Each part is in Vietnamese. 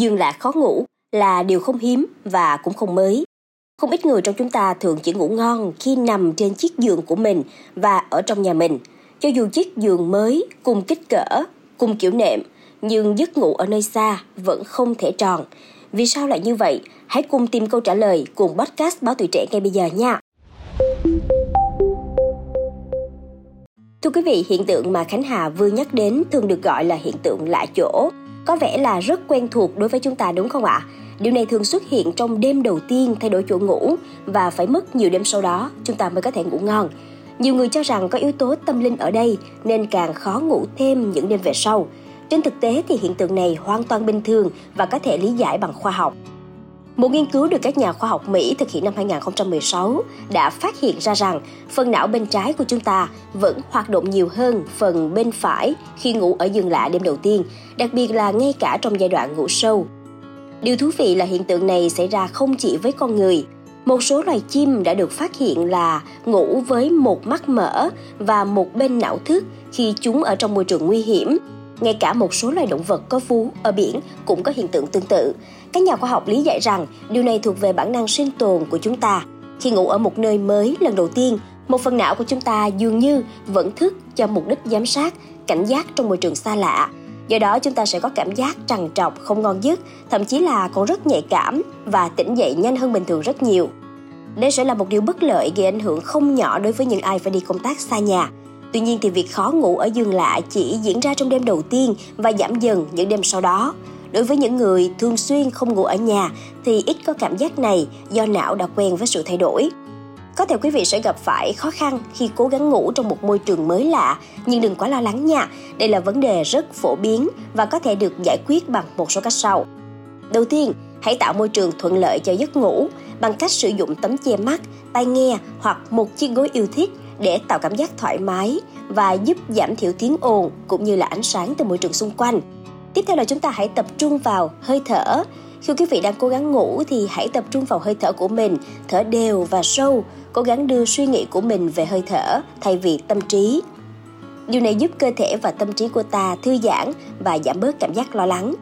dương lạc khó ngủ là điều không hiếm và cũng không mới. Không ít người trong chúng ta thường chỉ ngủ ngon khi nằm trên chiếc giường của mình và ở trong nhà mình. Cho dù chiếc giường mới, cùng kích cỡ, cùng kiểu nệm, nhưng giấc ngủ ở nơi xa vẫn không thể tròn. Vì sao lại như vậy? Hãy cùng tìm câu trả lời cùng podcast Báo Tuổi Trẻ ngay bây giờ nha. Thưa quý vị, hiện tượng mà Khánh Hà vừa nhắc đến thường được gọi là hiện tượng lạ chỗ. Có vẻ là rất quen thuộc đối với chúng ta, đúng không ạ? Điều này thường xuất hiện trong đêm đầu tiên thay đổi chỗ ngủ và phải mất nhiều đêm sau đó, chúng ta mới có thể ngủ ngon. Nhiều người cho rằng có yếu tố tâm linh ở đây nên càng khó ngủ thêm những đêm về sau. Trên thực tế thì hiện tượng này hoàn toàn bình thường và có thể lý giải bằng khoa học. Một nghiên cứu được các nhà khoa học Mỹ thực hiện năm 2016 đã phát hiện ra rằng phần não bên trái của chúng ta vẫn hoạt động nhiều hơn phần bên phải khi ngủ ở giường lạ đêm đầu tiên, đặc biệt là ngay cả trong giai đoạn ngủ sâu. Điều thú vị là hiện tượng này xảy ra không chỉ với con người. Một số loài chim đã được phát hiện là ngủ với một mắt mở và một bên não thức khi chúng ở trong môi trường nguy hiểm. Ngay cả một số loài động vật có vú ở biển cũng có hiện tượng tương tự. Các nhà khoa học lý giải rằng điều này thuộc về bản năng sinh tồn của chúng ta. Khi ngủ ở một nơi mới lần đầu tiên, một phần não của chúng ta dường như vẫn thức cho mục đích giám sát, cảnh giác trong môi trường xa lạ. Do đó chúng ta sẽ có cảm giác trằn trọc, không ngon giấc, thậm chí là còn rất nhạy cảm và tỉnh dậy nhanh hơn bình thường rất nhiều. Đây sẽ là một điều bất lợi gây ảnh hưởng không nhỏ đối với những ai phải đi công tác xa nhà. Tuy nhiên thì việc khó ngủ ở giường lạ chỉ diễn ra trong đêm đầu tiên và giảm dần những đêm sau đó. Đối với những người thường xuyên không ngủ ở nhà thì ít có cảm giác này do não đã quen với sự thay đổi. Có thể quý vị sẽ gặp phải khó khăn khi cố gắng ngủ trong một môi trường mới lạ, nhưng đừng quá lo lắng nha. Đây là vấn đề rất phổ biến và có thể được giải quyết bằng một số cách sau. Đầu tiên, hãy tạo môi trường thuận lợi cho giấc ngủ bằng cách sử dụng tấm che mắt, tai nghe hoặc một chiếc gối yêu thích để tạo cảm giác thoải mái và giúp giảm thiểu tiếng ồn cũng như là ánh sáng từ môi trường xung quanh. Tiếp theo là chúng ta hãy tập trung vào hơi thở. Khi quý vị đang cố gắng ngủ thì hãy tập trung vào hơi thở của mình, thở đều và sâu, cố gắng đưa suy nghĩ của mình về hơi thở thay vì tâm trí. Điều này giúp cơ thể và tâm trí của ta thư giãn và giảm bớt cảm giác lo lắng.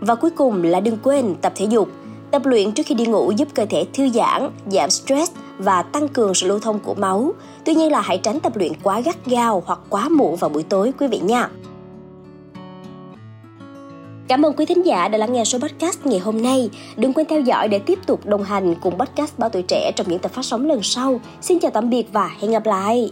Và cuối cùng là đừng quên tập thể dục. Tập luyện trước khi đi ngủ giúp cơ thể thư giãn, giảm stress và tăng cường sự lưu thông của máu. Tuy nhiên là hãy tránh tập luyện quá gắt gao hoặc quá muộn vào buổi tối, quý vị nha. Cảm ơn quý thính giả đã lắng nghe số podcast ngày hôm nay. Đừng quên theo dõi để tiếp tục đồng hành cùng podcast Báo Tuổi Trẻ trong những tập phát sóng lần sau. Xin chào tạm biệt và hẹn gặp lại!